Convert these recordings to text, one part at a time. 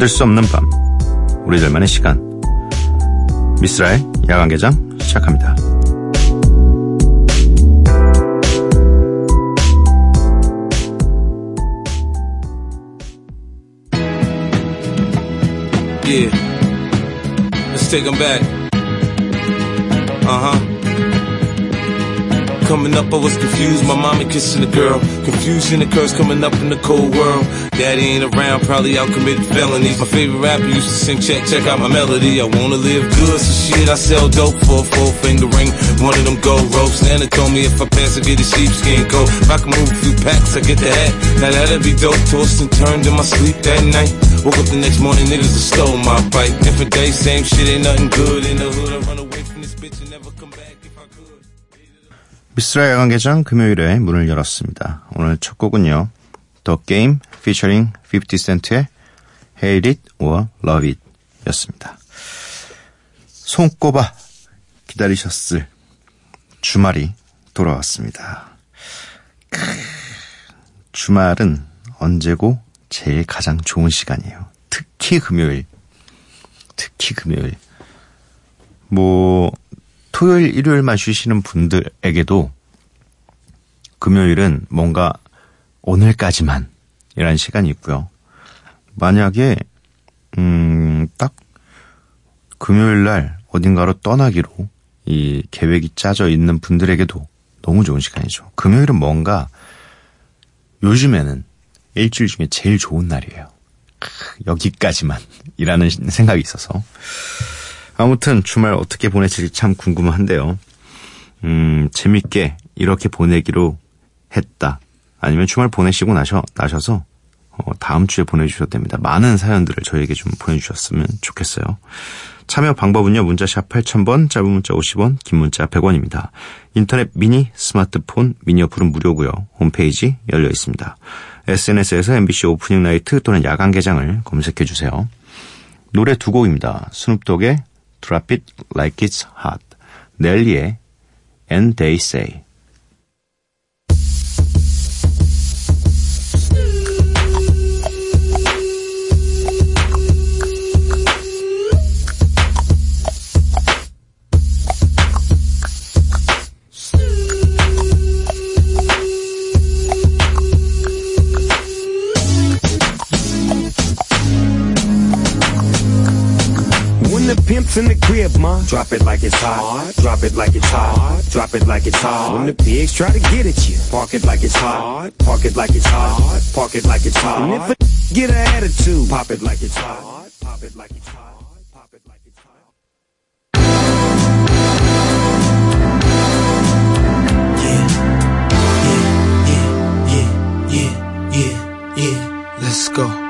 잠들 수 없는 밤 우리들만의 시간 미스라의 야간개장 시작합니다. Yeah. Let's take them back. Uh huh. Coming up, I was confused. My mama kissing a girl. Confusion occurs coming up in the cold world. Daddy ain't around, probably out committed felonies. My favorite rapper used to sing, check, check out my melody. I wanna live good, so shit, I sell dope for a four finger ring. One of them gold ropes. Nana told me if I pass, I get a sheepskin coat. If I can move a few packs, I get the hat. Now that'd be dope. Tossed and turned in my sleep that night. Woke up the next morning, niggas stole my bike. Different day, same shit, ain't nothing good in the hood. I run away 미스라 야간개장 금요일에 문을 열었습니다. 오늘 첫 곡은요. The Game featuring 50 Cent의 Hate It or Love It 였습니다. 손꼽아 기다리셨을 주말이 돌아왔습니다. 크, 주말은 언제고 제일 가장 좋은 시간이에요. 특히 금요일. 특히 금요일. 뭐, 토요일, 일요일만 쉬시는 분들에게도 금요일은 뭔가 오늘까지만 이라는 시간이 있고요. 만약에, 음, 딱 금요일 날 어딘가로 떠나기로 이 계획이 짜져 있는 분들에게도 너무 좋은 시간이죠. 금요일은 뭔가 요즘에는 일주일 중에 제일 좋은 날이에요. 크, 여기까지만 이라는 생각이 있어서 아무튼 주말 어떻게 보내실지 참 궁금한데요. 음, 재밌게 이렇게 보내기로 했다. 아니면 주말 보내시고 나셔, 나셔서 어, 다음 주에 보내주셔도 됩니다. 많은 사연들을 저에게 좀 보내주셨으면 좋겠어요. 참여 방법은요. 문자샵 8000번, 짧은 문자 50원, 긴 문자 100원입니다. 인터넷 미니, 스마트폰, 미니 어플은 무료고요. 홈페이지 열려 있습니다. SNS에서 MBC 오프닝 나이트 또는 야간 개장을 검색해 주세요. 노래 두 곡입니다. 스눕독의 Drop It Like It's Hot, 넬리의 And They Say. When in the crib, ma, drop it like it's hot. Drop it like it's hot. Drop it like it's hot. When the pigs try to get at you, park it like it's hot. Park it like it's hot. Park it like it's hot. And if a get an attitude, pop it like it's hot. Pop it like it's hot. Pop it like it's hot. Yeah, yeah, yeah, yeah, yeah. Let's go.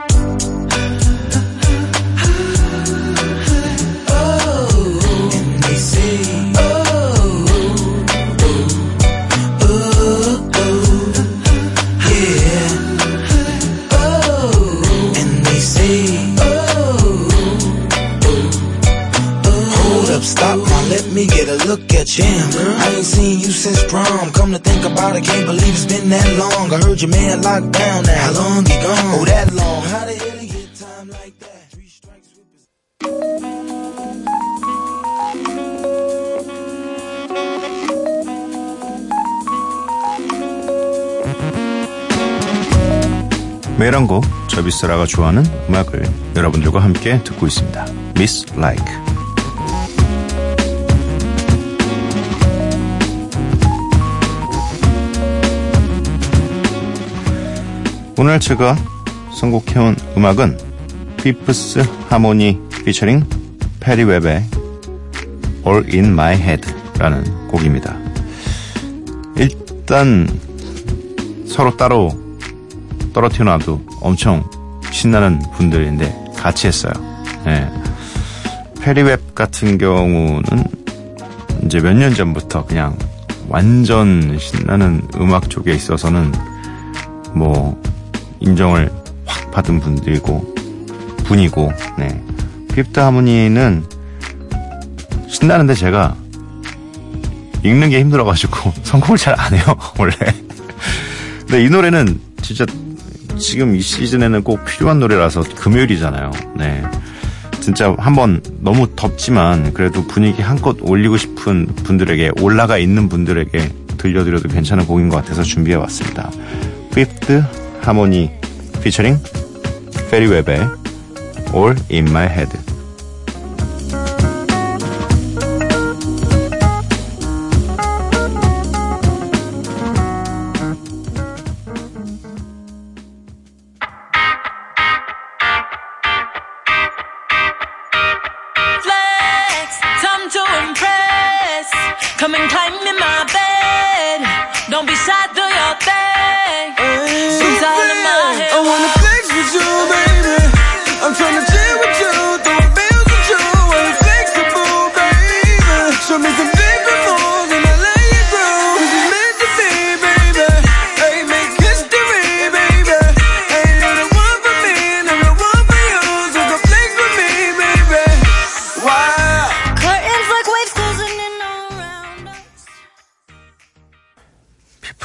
About it, can't believe it's been that long. I heard your man locked down now. How long he gone? Oh, that long. How the hell he get time like that? Three strikes with his- 매일 한 곡, 저 미스라가 좋아하는 음악을 여러분들과 함께 듣고 있습니다. Miss Like. 오늘 제가 선곡해온 음악은 Fifth Harmony 피처링 Fetty Wap의 All in My Head 라는 곡입니다. 일단 서로 따로 떨어뜨려 놔도 엄청 신나는 분들인데 같이 했어요. 예. Fetty Wap 같은 경우는 이제 몇 년 전부터 그냥 완전 신나는 음악 쪽에 있어서는 뭐 인정을 확 받은 분들이고 분이고 네. 피프트 하모니는 신나는데 제가 읽는 게 힘들어가지고 선곡을 잘 안 해요 원래. 근데 이 노래는 진짜 지금 이 시즌에는 꼭 필요한 노래라서 금요일이잖아요. 네. 진짜 한번 너무 덥지만 그래도 분위기 한껏 올리고 싶은 분들에게 올라가 있는 분들에게 들려드려도 괜찮은 곡인 것 같아서 준비해 왔습니다. Fifth Harmony featuring 페리 웹의 All in My Head.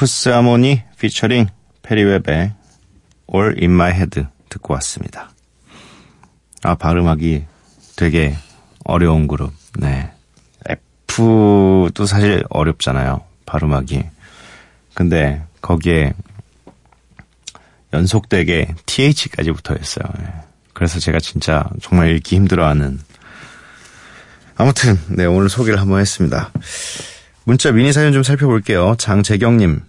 피프스 하모니 피처링 페리 웹의 All in My Head 듣고 왔습니다. 아, 발음하기 되게 어려운 그룹. 네. F도 사실 어렵잖아요. 발음하기. 근데 거기에 연속되게 TH까지 붙어 있어요. 네. 그래서 제가 진짜 정말 읽기 힘들어하는 아무튼 네 오늘 소개를 한번 했습니다. 문자 미니 사연 좀 살펴볼게요. 장재경님,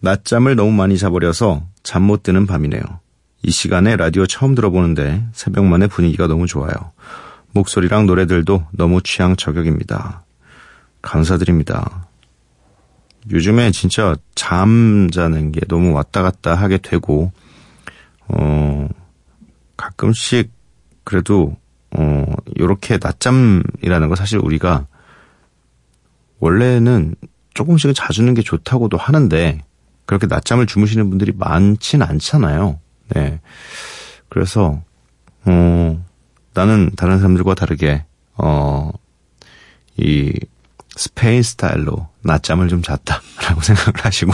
낮잠을 너무 많이 자버려서 잠 못 드는 밤이네요. 이 시간에 라디오 처음 들어보는데 새벽만의 분위기가 너무 좋아요. 목소리랑 노래들도 너무 취향 저격입니다. 감사드립니다. 요즘에 진짜 잠 자는 게 너무 왔다 갔다 하게 되고, 어, 가끔씩 그래도, 어, 요렇게 낮잠이라는 거 사실 우리가 원래는 조금씩은 자주는 게 좋다고도 하는데 그렇게 낮잠을 주무시는 분들이 많진 않잖아요. 네. 그래서 어 나는 다른 사람들과 다르게 어 이 스페인 스타일로 낮잠을 좀 잤다라고 생각을 하시고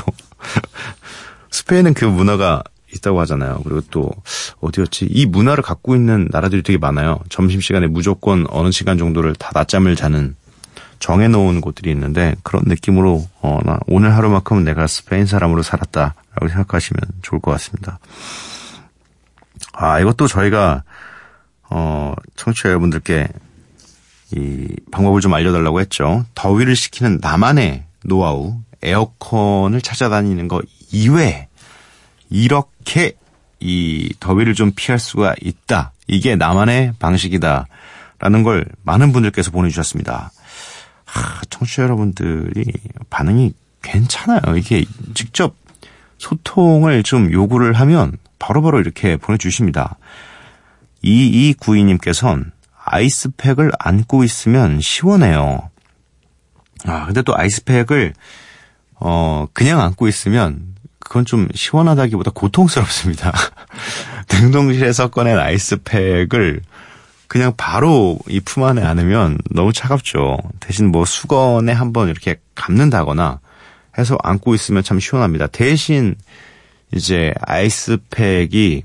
스페인은 그 문화가 있다고 하잖아요. 그리고 또 어디였지? 이 문화를 갖고 있는 나라들이 되게 많아요. 점심 시간에 무조건 어느 시간 정도를 다 낮잠을 자는 정해놓은 곳들이 있는데 그런 느낌으로 어, 나 오늘 하루만큼은 내가 스페인 사람으로 살았다라고 생각하시면 좋을 것 같습니다. 아 이것도 저희가 어, 청취자 여러분들께 이 방법을 좀 알려달라고 했죠. 더위를 식히는 나만의 노하우, 에어컨을 찾아다니는 거 이외에 이렇게 이 더위를 좀 피할 수가 있다. 이게 나만의 방식이다. 라는 걸 많은 분들께서 보내주셨습니다. 하, 청취자 여러분들이 반응이 괜찮아요. 이게 직접 소통을 좀 요구를 하면 바로바로 이렇게 보내주십니다. 2292님께서는 아이스팩을 안고 있으면 시원해요. 아, 근데 또 아이스팩을, 어, 그냥 안고 있으면 그건 좀 시원하다기보다 고통스럽습니다. 냉동실에서 꺼낸 아이스팩을 그냥 바로 이 품 안에 안으면 너무 차갑죠. 대신 뭐 수건에 한번 이렇게 감는다거나 해서 안고 있으면 참 시원합니다. 대신 이제 아이스팩이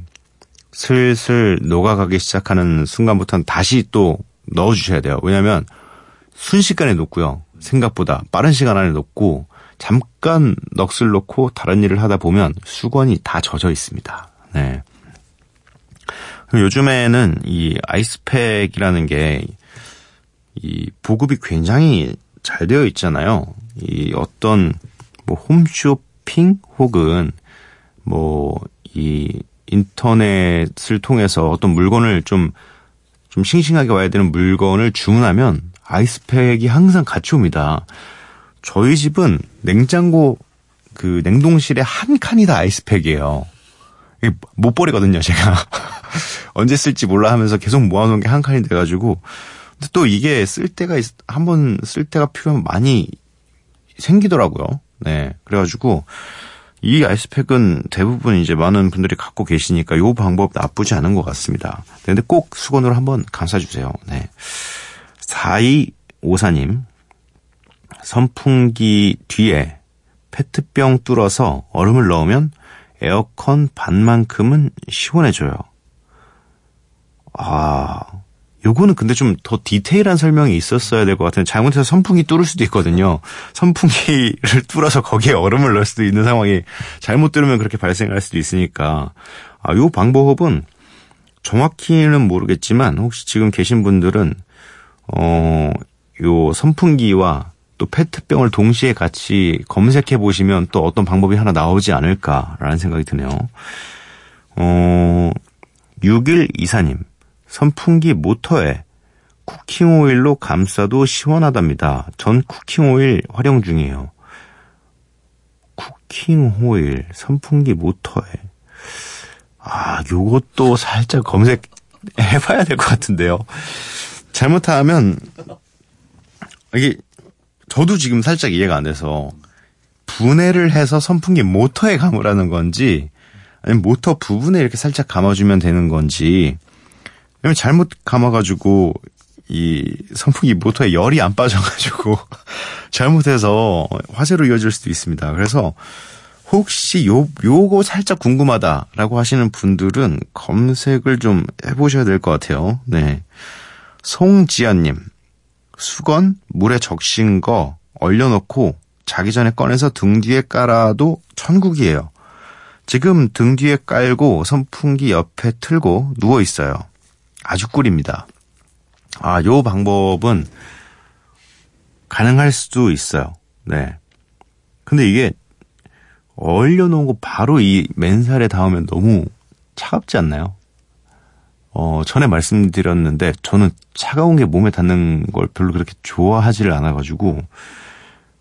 슬슬 녹아가기 시작하는 순간부터는 다시 또 넣어주셔야 돼요. 왜냐하면 순식간에 녹고요. 생각보다 빠른 시간 안에 녹고 잠깐 넋을 놓고 다른 일을 하다 보면 수건이 다 젖어 있습니다. 네. 요즘에는 이 아이스팩이라는 게 이 보급이 굉장히 잘 되어 있잖아요. 이 어떤 뭐 홈쇼핑 혹은 뭐 이 인터넷을 통해서 어떤 물건을 좀, 좀 싱싱하게 와야 되는 물건을 주문하면 아이스팩이 항상 같이 옵니다. 저희 집은 냉장고, 그 냉동실에 한 칸이 다 아이스팩이에요. 못 버리거든요, 제가. 언제 쓸지 몰라 하면서 계속 모아놓은 게 한 칸이 돼가지고. 근데 또 이게 쓸 때가, 한 번 쓸 때가 필요하면 많이 생기더라고요. 네. 그래가지고, 이 아이스팩은 대부분 이제 많은 분들이 갖고 계시니까 요 방법 나쁘지 않은 것 같습니다. 근데 꼭 수건으로 한번 감싸주세요. 네. 4254님, 선풍기 뒤에 페트병 뚫어서 얼음을 넣으면 에어컨 반만큼은 시원해져요. 아, 요거는 근데 좀 더 디테일한 설명이 있었어야 될 것 같은데 잘못해서 선풍기 뚫을 수도 있거든요. 선풍기를 뚫어서 거기에 얼음을 넣을 수도 있는 상황이 잘못 뚫으면 그렇게 발생할 수도 있으니까 아, 요 방법은 정확히는 모르겠지만 혹시 지금 계신 분들은 어, 요 선풍기와 또 페트병을 동시에 같이 검색해 보시면 또 어떤 방법이 하나 나오지 않을까라는 생각이 드네요. 어, 6124님. 선풍기 모터에 쿠킹 오일로 감싸도 시원하답니다. 전 쿠킹 오일 활용 중이에요. 쿠킹 오일, 선풍기 모터에. 아, 요것도 살짝 검색해봐야 될 것 같은데요. 잘못하면, 이게, 저도 지금 살짝 이해가 안 돼서, 분해를 해서 선풍기 모터에 감으라는 건지, 아니면 모터 부분에 이렇게 살짝 감아주면 되는 건지, 왜냐면 잘못 감아가지고 이 선풍기 모터에 열이 안 빠져가지고 잘못해서 화재로 이어질 수도 있습니다. 그래서 혹시 요, 요거 살짝 궁금하다라고 하시는 분들은 검색을 좀 해보셔야 될 것 같아요. 네. 송지연님, 수건 물에 적신 거 얼려놓고 자기 전에 꺼내서 등 뒤에 깔아도 천국이에요. 지금 등 뒤에 깔고 선풍기 옆에 틀고 누워 있어요. 아주 꿀입니다. 아, 요 방법은 가능할 수도 있어요. 네. 근데 이게 얼려놓은 거 바로 이 맨살에 닿으면 너무 차갑지 않나요? 어, 전에 말씀드렸는데 저는 차가운 게 몸에 닿는 걸 별로 그렇게 좋아하지를 않아가지고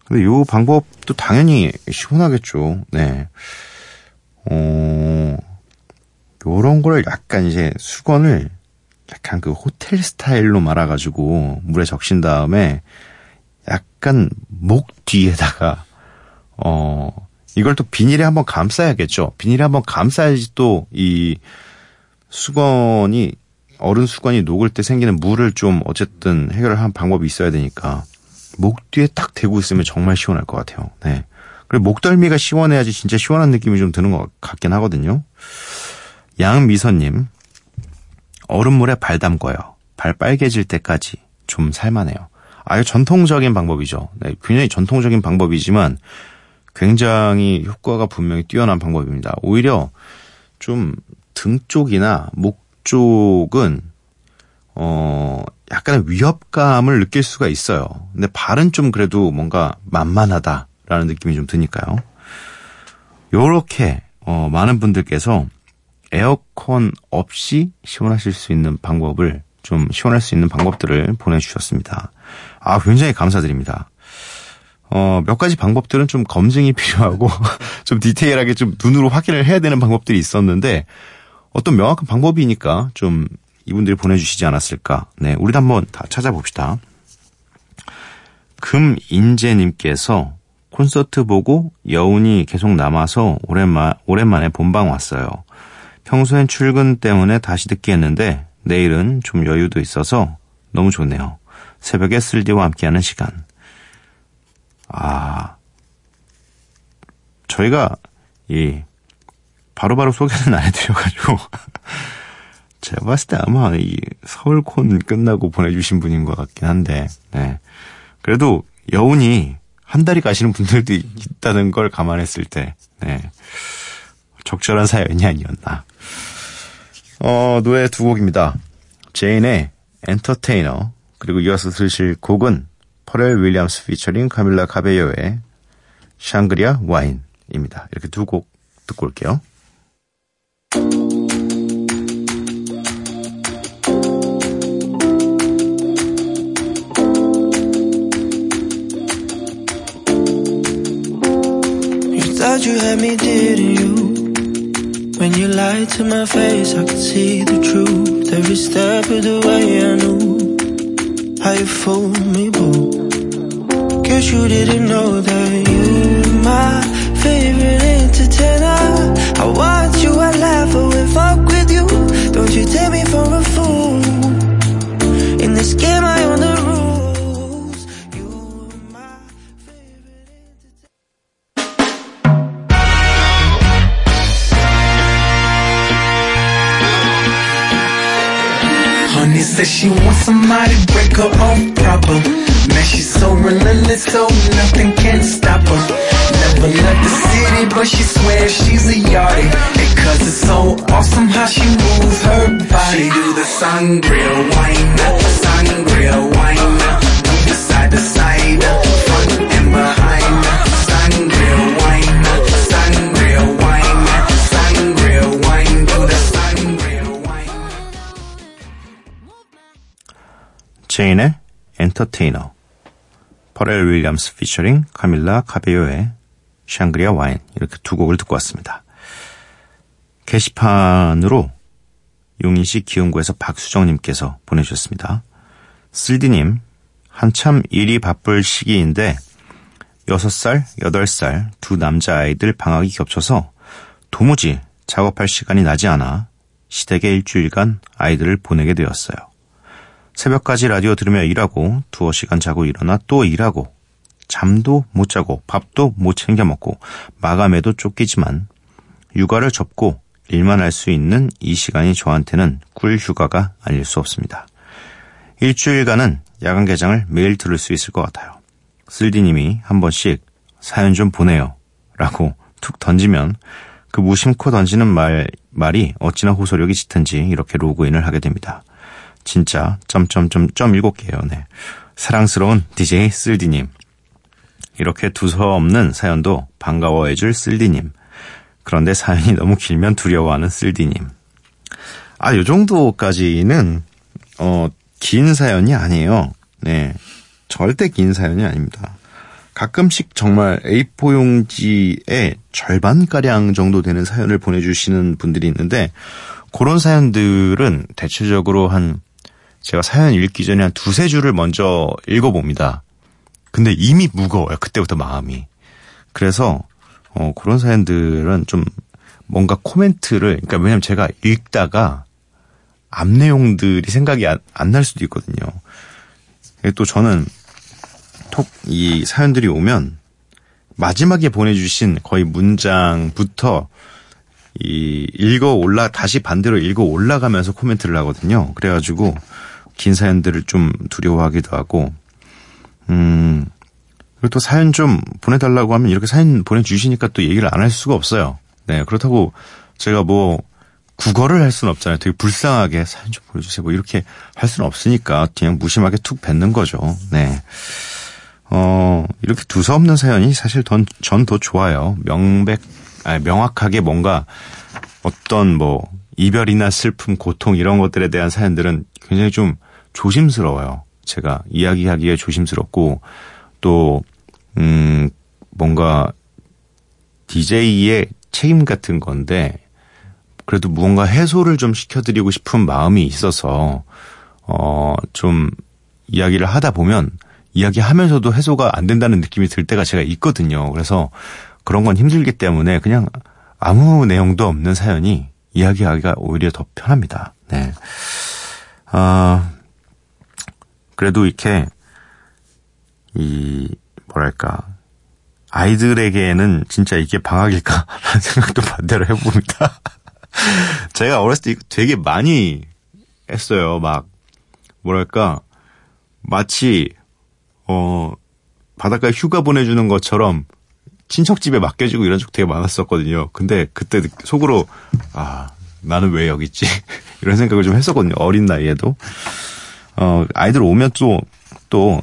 근데 요 방법도 당연히 시원하겠죠. 네. 어, 요런 걸 약간 이제 수건을 약간 그 호텔 스타일로 말아가지고 물에 적신 다음에 약간 목 뒤에다가 어 이걸 또 비닐에 한번 감싸야겠죠. 비닐에 한번 감싸야지 또 이 수건이 어른 수건이 녹을 때 생기는 물을 좀 어쨌든 해결을 한 방법이 있어야 되니까 목 뒤에 딱 대고 있으면 정말 시원할 것 같아요. 네. 그리고 목덜미가 시원해야지 진짜 시원한 느낌이 좀 드는 것 같긴 하거든요. 양미선님, 얼음물에 발 담궈요. 발 빨개질 때까지 좀 살만해요. 아유 전통적인 방법이죠. 네, 굉장히 전통적인 방법이지만 굉장히 효과가 분명히 뛰어난 방법입니다. 오히려 좀 등 쪽이나 목 쪽은 어 약간의 위협감을 느낄 수가 있어요. 근데 발은 좀 그래도 뭔가 만만하다라는 느낌이 좀 드니까요. 요렇게 어 많은 분들께서 에어컨 없이 시원하실 수 있는 방법을 좀 시원할 수 있는 방법들을 보내주셨습니다. 아, 굉장히 감사드립니다. 어, 몇 가지 방법들은 좀 검증이 필요하고 좀 디테일하게 좀 눈으로 확인을 해야 되는 방법들이 있었는데 어떤 명확한 방법이니까 좀 이분들이 보내주시지 않았을까. 네, 우리도 한번 다 찾아봅시다. 금인재님께서 콘서트 보고 여운이 계속 남아서 오랜만, 오랜만에 본방 왔어요. 평소엔 출근 때문에 다시 듣기 했는데 내일은 좀 여유도 있어서 너무 좋네요. 새벽에 쓸디와 함께하는 시간. 아, 저희가 이 바로 바로 소개는 안 해드려가지고 제가 봤을 때 아마 이 서울콘 끝나고 보내주신 분인 것 같긴 한데, 네. 그래도 여운이 한 달이 가시는 분들도 있다는 걸 감안했을 때, 네. 적절한 사연이 아니었나. 어, 노래 두 곡입니다. 제인의 엔터테이너, 그리고 이어서 들으실 곡은 퍼렐 윌리엄스 피처링 카밀라 카베요의 샹그리아 와인입니다. 이렇게 두 곡 듣고 올게요. You had? When you lied to my face, I could see the truth. Every step of the way, I knew how you fooled me, boo. Guess you didn't know that you were my favorite entertainer. I watch you, I laugh, I will fuck with you. Don't you take me for a fool. Says she wants somebody break her off proper. Man, she's so relentless, so nothing can stop her. Never left the city, but she swears she's a yardie. Cause it's so awesome how she moves her body. She do the sangria wine, sangria wine. Move side to side, 제인의 엔터테이너 퍼렐 윌리엄스 피처링 카밀라 카베요의 Sangria Wine 이렇게 두 곡을 듣고 왔습니다. 게시판으로 용인시 기흥구에서 박수정님께서 보내주셨습니다. 쓸디님 한참 일이 바쁠 시기인데 6살, 8살 두 남자아이들 방학이 겹쳐서 도무지 작업할 시간이 나지 않아 시댁에 일주일간 아이들을 보내게 되었어요. 새벽까지 라디오 들으며 일하고 두어 시간 자고 일어나 또 일하고 잠도 못 자고 밥도 못 챙겨 먹고 마감에도 쫓기지만 육아를 접고 일만 할 수 있는 이 시간이 저한테는 꿀 휴가가 아닐 수 없습니다. 일주일간은 야간 개장을 매일 들을 수 있을 것 같아요. 쓸디님이 한 번씩 사연 좀 보내요. 라고 툭 던지면 그 무심코 던지는 말, 말이 어찌나 호소력이 짙은지 이렇게 로그인을 하게 됩니다. 진짜 점점점점 일곱 개요. 네. 사랑스러운 DJ 쓸디님. 이렇게 두서없는 사연도 반가워해줄 쓸디님. 그런데 사연이 너무 길면 두려워하는 쓸디님. 아, 요 정도까지는 어, 긴 사연이 아니에요. 네. 절대 긴 사연이 아닙니다. 가끔씩 정말 A4 용지의 절반가량 정도 되는 사연을 보내주시는 분들이 있는데, 그런 사연들은 대체적으로 한, 제가 사연 읽기 전에 한 두세 줄을 먼저 읽어봅니다. 근데 이미 무거워요. 그때부터 마음이. 그래서, 어, 그런 사연들은 좀 뭔가 코멘트를, 그러니까 왜냐면 제가 읽다가 앞 내용들이 생각이 안 날 수도 있거든요. 또 저는 톡 이 사연들이 오면 마지막에 보내주신 거의 문장부터 이 읽어 올라 다시 반대로 읽어 올라가면서 코멘트를 하거든요. 그래가지고 긴 사연들을 좀 두려워하기도 하고 음 그리고 또 사연 좀 보내달라고 하면 이렇게 사연 보내주시니까 또 얘기를 안 할 수가 없어요. 네 그렇다고 제가 뭐 국어를 할 수는 없잖아요. 되게 불쌍하게 사연 좀 보내주세요. 뭐 이렇게 할 수는 없으니까 그냥 무심하게 툭 뱉는 거죠. 네. 어, 이렇게 두서없는 사연이 사실 전 더 좋아요. 명백, 아니, 명확하게 뭔가 어떤 뭐 이별이나 슬픔, 고통 이런 것들에 대한 사연들은 굉장히 좀 조심스러워요. 제가 이야기하기에 조심스럽고 또, 음, 뭔가 DJ의 책임 같은 건데 그래도 무언가 해소를 좀 시켜드리고 싶은 마음이 있어서, 어, 좀 이야기를 하다 보면 이야기하면서도 해소가 안 된다는 느낌이 들 때가 제가 있거든요. 그래서 그런 건 힘들기 때문에 그냥 아무 내용도 없는 사연이 이야기하기가 오히려 더 편합니다. 네. 아, 그래도 이렇게, 이, 뭐랄까, 아이들에게는 진짜 이게 방학일까? 라는 생각도 반대로 해봅니다. 제가 어렸을 때 이거 되게 많이 했어요. 막, 뭐랄까, 마치, 어, 바닷가에 휴가 보내주는 것처럼 친척 집에 맡겨주고 이런 적 되게 많았었거든요. 근데 그때 속으로, 아, 나는 왜 여기 있지? 이런 생각을 좀 했었거든요. 어린 나이에도. 어, 아이들 오면 또, 또,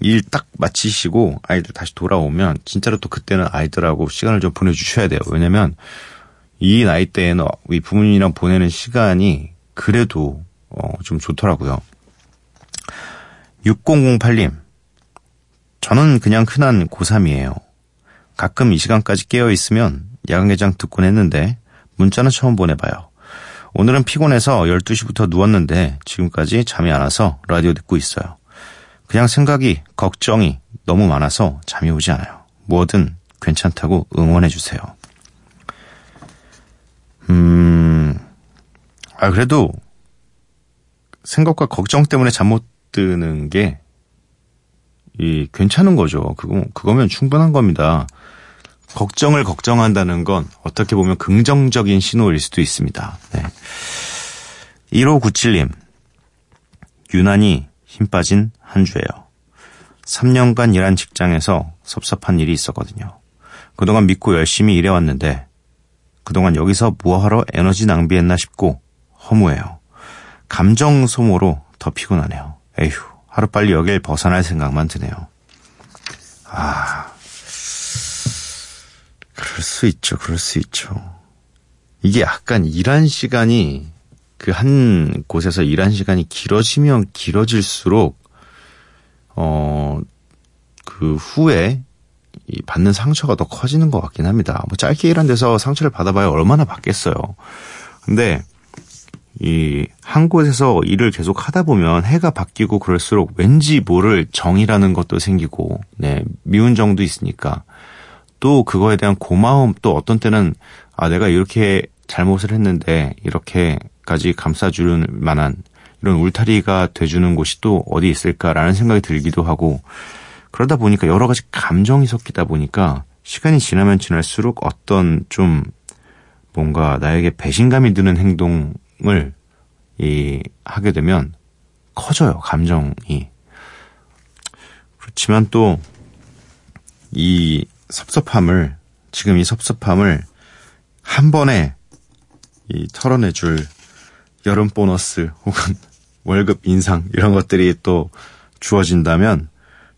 일 딱 마치시고 아이들 다시 돌아오면 진짜로 또 그때는 아이들하고 시간을 좀 보내주셔야 돼요. 왜냐면 이 나이 때에는 이 부모님이랑 보내는 시간이 그래도 어, 좀 좋더라고요. 6008님, 저는 그냥 흔한 고3이에요. 가끔 이 시간까지 깨어 있으면 야간 개장 듣곤 했는데 문자는 처음 보내봐요. 오늘은 피곤해서 12시부터 누웠는데 지금까지 잠이 안 와서 라디오 듣고 있어요. 그냥 생각이, 걱정이 너무 많아서 잠이 오지 않아요. 뭐든 괜찮다고 응원해주세요. 음, 아, 그래도 생각과 걱정 때문에 잠 못 드는 게, 이, 괜찮은 거죠. 그거, 그거면 충분한 겁니다. 걱정을 걱정한다는 건 어떻게 보면 긍정적인 신호일 수도 있습니다. 네. 1597님. 유난히 힘 빠진 한 주예요. 3년간 일한 직장에서 섭섭한 일이 있었거든요. 그동안 믿고 열심히 일해왔는데 그동안 여기서 뭐하러 에너지 낭비했나 싶고 허무해요. 감정 소모로 더 피곤하네요. 에휴, 하루빨리 여길 벗어날 생각만 드네요. 아, 그럴 수 있죠, 그럴 수 있죠. 이게 약간 일한 시간이 그 한 곳에서 일한 시간이 길어지면 길어질수록 어, 그 후에 이 받는 상처가 더 커지는 것 같긴 합니다. 뭐 짧게 일한 데서 상처를 받아봐야 얼마나 받겠어요. 근데 이 한 곳에서 일을 계속 하다 보면 해가 바뀌고 그럴수록 왠지 모를 정이라는 것도 생기고 네 미운 정도 있으니까 또 그거에 대한 고마움 또 어떤 때는 아 내가 이렇게 잘못을 했는데 이렇게까지 감싸주는 만한 이런 울타리가 돼주는 곳이 또 어디 있을까라는 생각이 들기도 하고 그러다 보니까 여러 가지 감정이 섞이다 보니까 시간이 지나면 지날수록 어떤 좀 뭔가 나에게 배신감이 드는 행동을 이 하게 되면 커져요 감정이. 그렇지만 또 이 섭섭함을 지금 이 섭섭함을 한 번에 이 털어내줄 여름 보너스 혹은 월급 인상 이런 것들이 또 주어진다면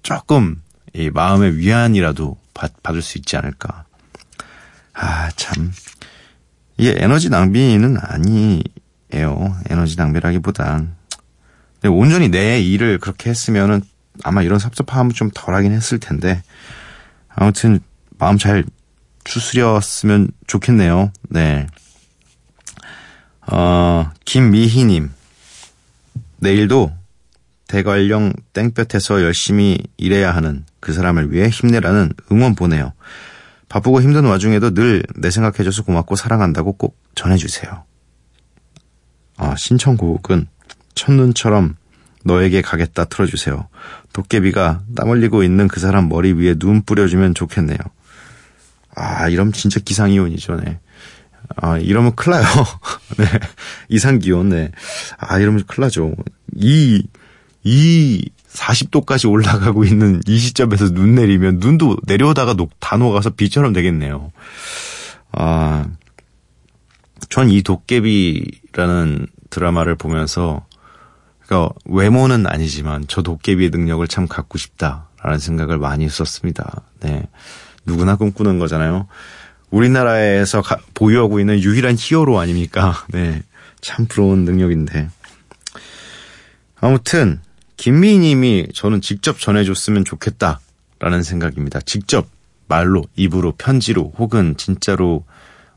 조금 이 마음의 위안이라도 받, 받을 수 있지 않을까. 아, 참. 이게 에너지 낭비는 아니에요. 에너지 낭비라기보단. 근데 온전히 내 일을 그렇게 했으면은 아마 이런 섭섭함은 좀 덜하긴 했을 텐데. 아무튼 마음 잘 추스렸으면 좋겠네요. 네. 어, 김미희님. 내일도 대관령 땡볕에서 열심히 일해야 하는 그 사람을 위해 힘내라는 응원 보내요. 바쁘고 힘든 와중에도 늘 내 생각해줘서 고맙고 사랑한다고 꼭 전해주세요. 아, 신청곡은 첫눈처럼 너에게 가겠다 틀어주세요. 도깨비가 땀 흘리고 있는 그 사람 머리 위에 눈 뿌려주면 좋겠네요. 아, 이러면 진짜 기상이온이죠, 네. 아, 이러면 큰일 나요. 네. 이상기온, 네. 아, 이러면 큰일 나죠. 이, 이 40도까지 올라가고 있는 이 시점에서 눈 내리면 눈도 내려오다가 녹, 다 녹아서 비처럼 되겠네요. 아, 전 이 도깨비라는 드라마를 보면서, 그러니까 외모는 아니지만 저 도깨비의 능력을 참 갖고 싶다라는 생각을 많이 했었습니다. 네. 누구나 꿈꾸는 거잖아요. 우리나라에서 가, 보유하고 있는 유일한 히어로 아닙니까? 네. 참 부러운 능력인데. 아무튼, 김미희 님이 저는 직접 전해줬으면 좋겠다라는 생각입니다. 직접 말로, 입으로, 편지로, 혹은 진짜로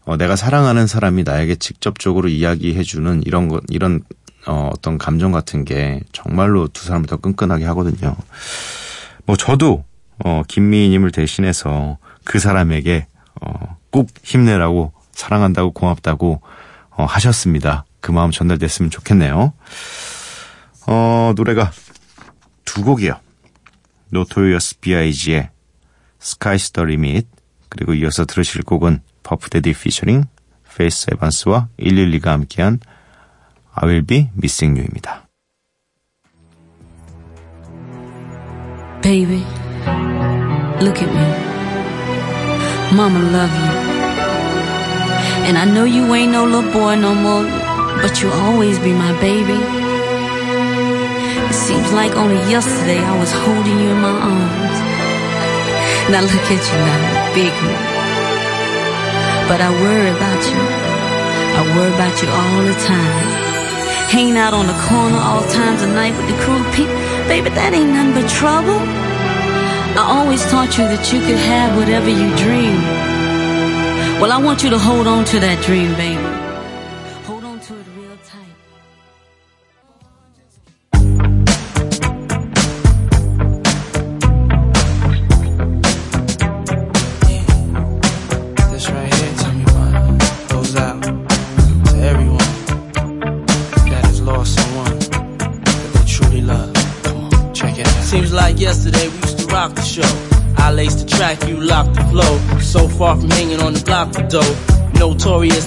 어, 내가 사랑하는 사람이 나에게 직접적으로 이야기해주는 이런 것, 이런 어, 어떤 감정 같은 게 정말로 두 사람을 더 끈끈하게 하거든요. 뭐 저도 어, 김미희님을 대신해서 그 사람에게 어, 꼭 힘내라고 사랑한다고 고맙다고 어, 하셨습니다. 그 마음 전달됐으면 좋겠네요. 어, 노래가 두 곡이요. 노토리어스 B.I.G의 Sky's the Limit 그리고 이어서 들으실 곡은 퍼프데디 피처링 페이스 에반스와 112가 함께한 I Will Be Missing You입니다. Baby, look at me. Mama love you. And I know you ain't no little boy no more, but you'll always be my baby. It seems like only yesterday I was holding you in my arms. Now look at you now, big me. But I worry about you. I worry about you all the time. Hanging out on the corner all times of night with the cruel people. Baby, that ain't nothing but trouble. I always taught you that you could have whatever you dream. Well, I want you to hold on to that dream, baby.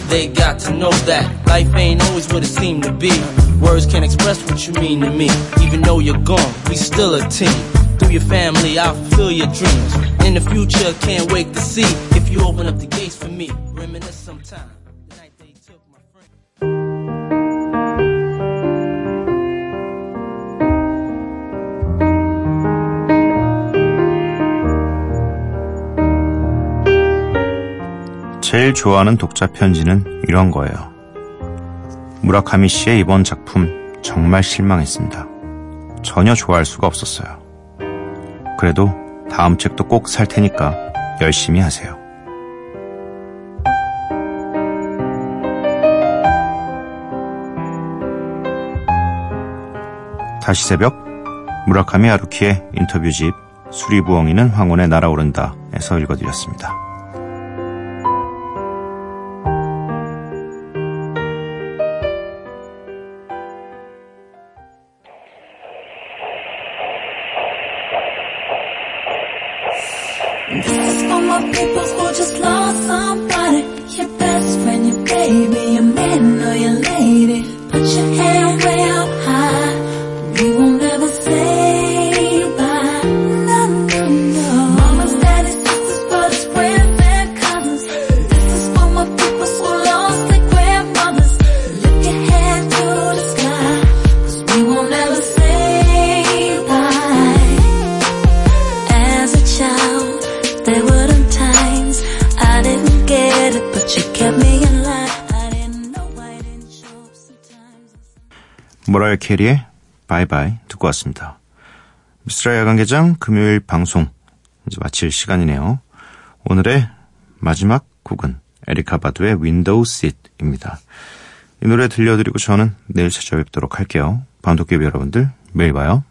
They got to know that life ain't always what it seemed to be. Words can't express what you mean to me. Even though you're gone, we still a team. Through your family, I'll fulfill your dreams. In the future, can't wait to see if you open up the gates for me. Reminisce sometime. 제일 좋아하는 독자 편지는 이런 거예요. 무라카미 씨의 이번 작품 정말 실망했습니다. 전혀 좋아할 수가 없었어요. 그래도 다음 책도 꼭 살 테니까 열심히 하세요. 다시 새벽 무라카미 아루키의 인터뷰집 수리부엉이는 황혼에 날아오른다에서 읽어드렸습니다. For my people who just lost somebody. Your best friend, your baby, 캐리의 Bye Bye 듣고 왔습니다. 미스라 야간개장 금요일 방송 이제 마칠 시간이네요. 오늘의 마지막 곡은 에리카 바두의 Window Seat입니다. 이 노래 들려드리고 저는 내일 찾아뵙도록 할게요. 반도깨비 여러분들 매일 봐요.